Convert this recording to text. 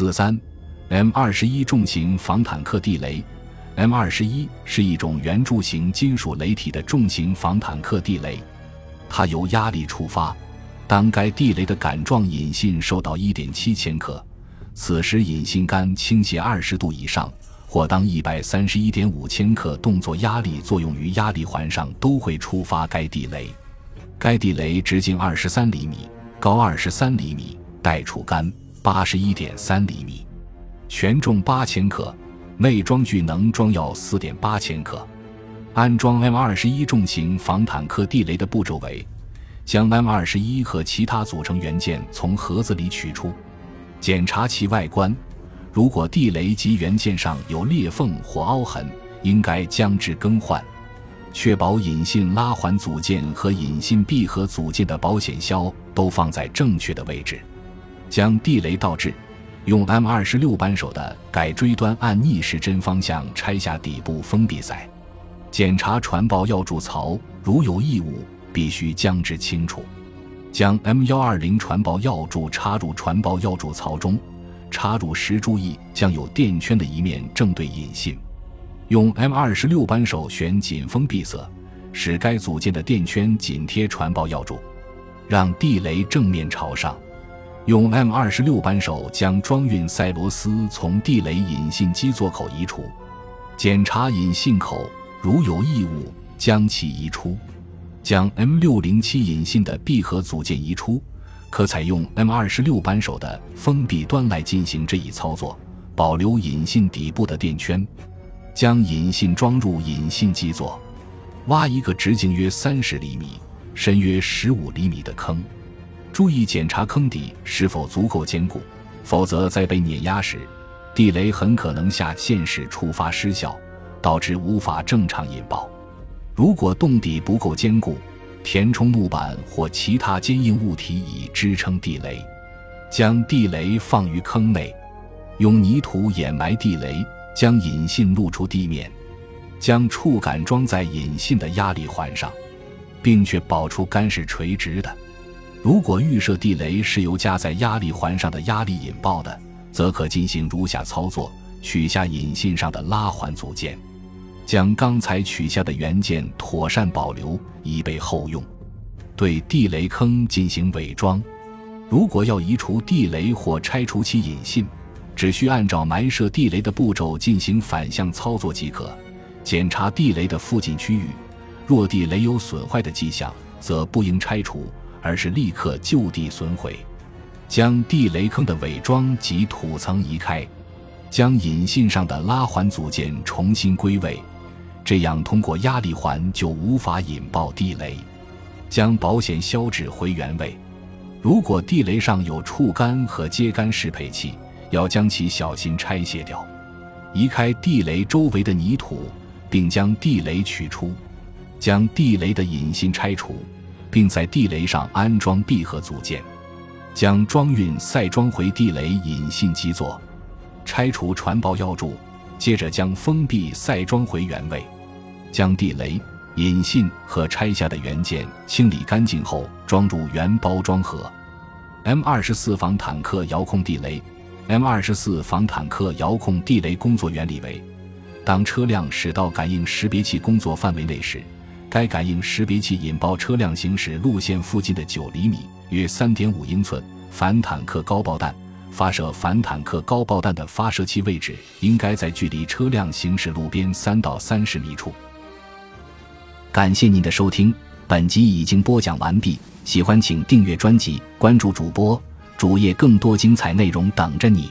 四三 M 二十一重型防坦克地雷，M 二十一是一种圆柱形金属雷体的重型防坦克地雷，它由压力触发。当该地雷的杆状引信受到一点七千克，此时引信杆倾斜二十度以上，或当一百三十一点五千克动作压力作用于压力环上，都会触发该地雷。该地雷直径二十三厘米，高二十三厘米，带触杆八十一点三厘米，全重八千克，内装具能装药四点八千克。安装 M 二十一重型防坦克地雷的步骤为。将 M 二十一和其他组成元件从盒子里取出，检查其外观。如果地雷及元件上有裂缝或凹痕，应该将之更换。确保引信拉环组件和引信闭合组件的保险销都放在正确的位置。将地雷倒置，用 M 二十六扳手的改锥端按逆时针方向拆下底部封闭塞。检查传爆药柱槽，如有异物。必须将之清除。将 M 幺二零传爆药柱插入传爆药柱槽中，插入时注意将有电圈的一面正对引信。用 M 二十六扳手旋紧封闭塞，使该组件的电圈紧贴传爆药柱，让地雷正面朝上。用 M 二十六扳手将装运塞螺丝从地雷引信基座口移除。检查引信口，如有异物，将其移出。将 M 六零七引信的闭合组件移出，可采用 M 二十六扳手的封闭端来进行这一操作，保留引信底部的电圈。将引信装入引信基座，挖一个直径约三十厘米、深约十五厘米的坑，注意检查坑底是否足够坚固，否则在被碾压时，地雷很可能下陷时触发失效，导致无法正常引爆。如果洞底不够坚固，填充木板或其他坚硬物体以支撑地雷。将地雷放于坑内，用泥土掩埋地雷，将引信露出地面。将触杆装在引信的压力环上，并确保出杆是垂直的。如果预设地雷是由加在压力环上的压力引爆的，则可进行如下操作：取下引信上的拉环组件。将刚才取下的元件妥善保留，以备后用。对地雷坑进行伪装。如果要移除地雷或拆除其引信，只需按照埋设地雷的步骤进行反向操作即可。检查地雷的附近区域，若地雷有损坏的迹象，则不应拆除，而是立刻就地损毁。将地雷坑的伪装及土层移开，将引信上的拉环组件重新归位。这样，通过压力环就无法引爆地雷。将保险销置回原位。如果地雷上有触杆和接杆适配器，要将其小心拆卸掉。移开地雷周围的泥土，并将地雷取出。将地雷的引信拆除，并在地雷上安装闭合组件。将装运塞装回地雷引信基座。拆除传爆药柱，接着将封闭塞装回原位。将地雷、引信和拆下的元件清理干净后，装入原包装盒。M 二十四防坦克遥控地雷，M 二十四防坦克遥控地雷工作原理为：当车辆驶到感应识别器工作范围内时，该感应识别器引爆车辆行驶路线附近的九厘米（约三点五英寸）反坦克高爆弹。发射反坦克高爆弹的发射器位置应该在距离车辆行驶路边三到三十米处。感谢您的收听，本集已经播讲完毕。喜欢请订阅专辑，关注主播主页，更多精彩内容等着你。